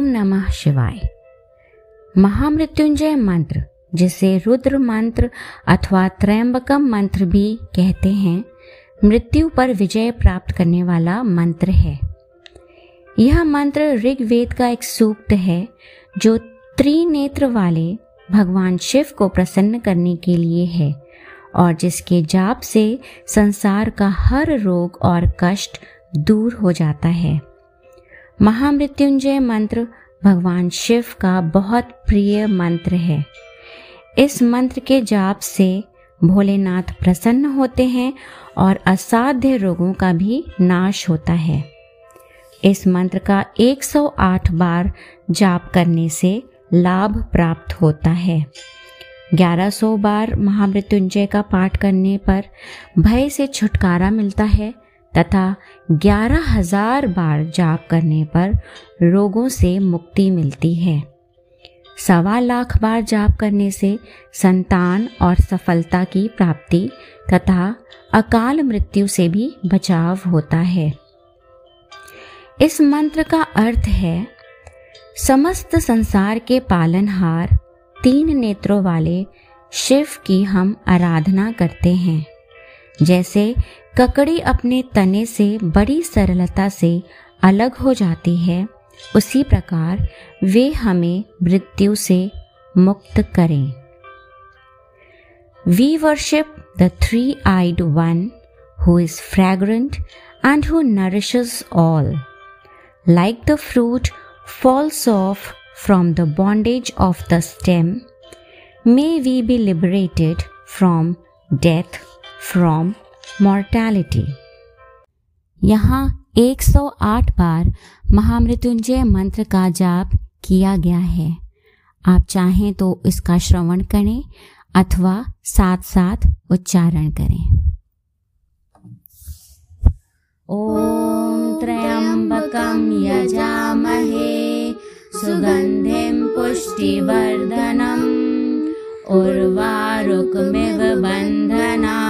ओम नमः शिवाय। महामृत्युंजय मंत्र, जिसे रुद्र मंत्र अथवा त्रयंबकम मंत्र भी कहते हैं, मृत्यु पर विजय प्राप्त करने वाला मंत्र है। यह मंत्र ऋग्वेद का एक सूक्त है, जो त्रिनेत्र वाले भगवान शिव को प्रसन्न करने के लिए है, और जिसके जाप से संसार का हर रोग और कष्ट दूर हो जाता है। महामृत्युंजय मंत्र भगवान शिव का बहुत प्रिय मंत्र है। इस मंत्र के जाप से भोलेनाथ प्रसन्न होते हैं और असाध्य रोगों का भी नाश होता है। इस मंत्र का 108 बार जाप करने से लाभ प्राप्त होता है। 1100 बार महामृत्युंजय का पाठ करने पर भय से छुटकारा मिलता है तथा ग्यारह हज़ार बार जाप करने पर रोगों से मुक्ति मिलती है। सवा लाख बार जाप करने से संतान और सफलता की प्राप्ति तथा अकाल मृत्यु से भी बचाव होता है। इस मंत्र का अर्थ है, समस्त संसार के पालनहार तीन नेत्रों वाले शिव की हम आराधना करते हैं। जैसे ककड़ी अपने तने से बड़ी सरलता से अलग हो जाती है। उसी प्रकार वे हमें मृत्यु से मुक्त करें। We worship the three eyed one who is fragrant and who nourish all like the fruit falls off from the bondage of the stem may we be liberated from death from mortality. यहाँ 108 बार महामृत्युंजय मंत्र का जाप किया गया है। आप चाहें तो इसका श्रवण करें अथवा साथ साथ उच्चारण करें। ॐ त्र्यम्बकं यजामहे, सुगन्धिं पुष्टिवर्धनम्, उर्वारुकमिव बन्धनान्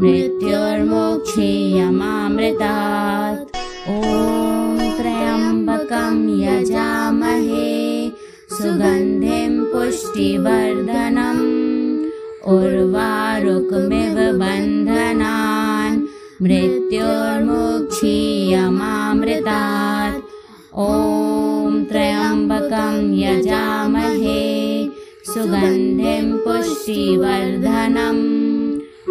मृत्योर्मोक्षीयमामृतात्। ॐ त्र्यम्बकं यजामहे सुगन्धिं पुष्टिवर्धनम्। उर्वारुकमिव बन्धनान् मृत्योर्मोक्षीयमामृतात्। ॐ त्र्यम्बकं यजामहे सुगन्धिं पुष्टिवर्धनम्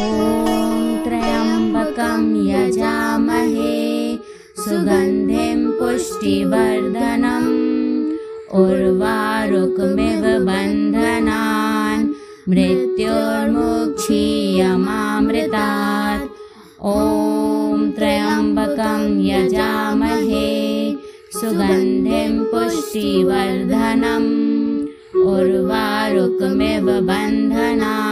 ॐ त्र्यम्बकम् यजामहे सुगन्धिम् पुष्टिवर्धनम् उर्वारुकमिव बन्धनान् मृत्योर्मोक्षीयमामृतात्। ॐ त्र्यम्बकम् यजामहे सुगन्धिम् पुष्टिवर्धनम् उर्वारुकमिव बन्धनान्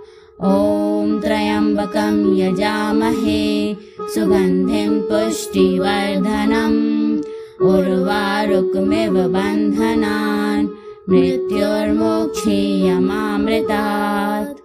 ॐ त्र्यम्बकम् यजामहे सुगन्धिम् पुष्टिवर्धनम्। उर्वारुकमिव बन्धनान् मृत्योर्मोक्षीयमामृतात्